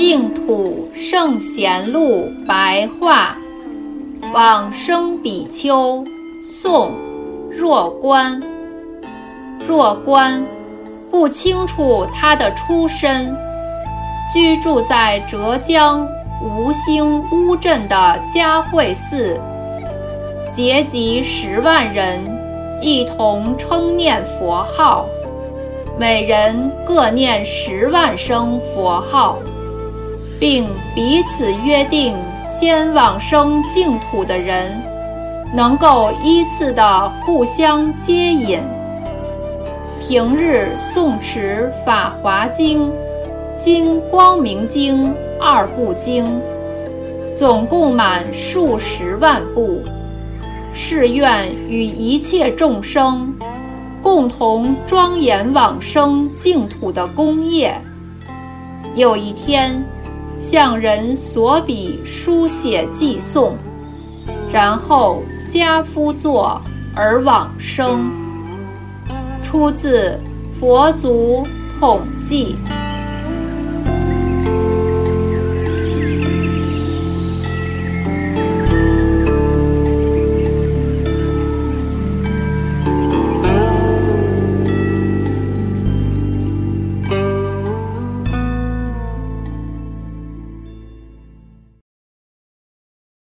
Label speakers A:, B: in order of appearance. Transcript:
A: 净土圣贤录白话，往生比丘，宋，若观。若观不清楚他的出身，居住在浙江吴兴乌镇的嘉慧寺，结集十万人，一同称念佛号，每人各念十万声佛号。并彼此约定，先往生净土的人，能够依次的互相接引。平日诵持《法华经》、《经光明经》二部经，总共满数十万部。誓愿与一切众生，共同庄严往生净土的功业。有一天。向人所笔书写寄送，然后家夫作而往生。出自《佛祖统记》。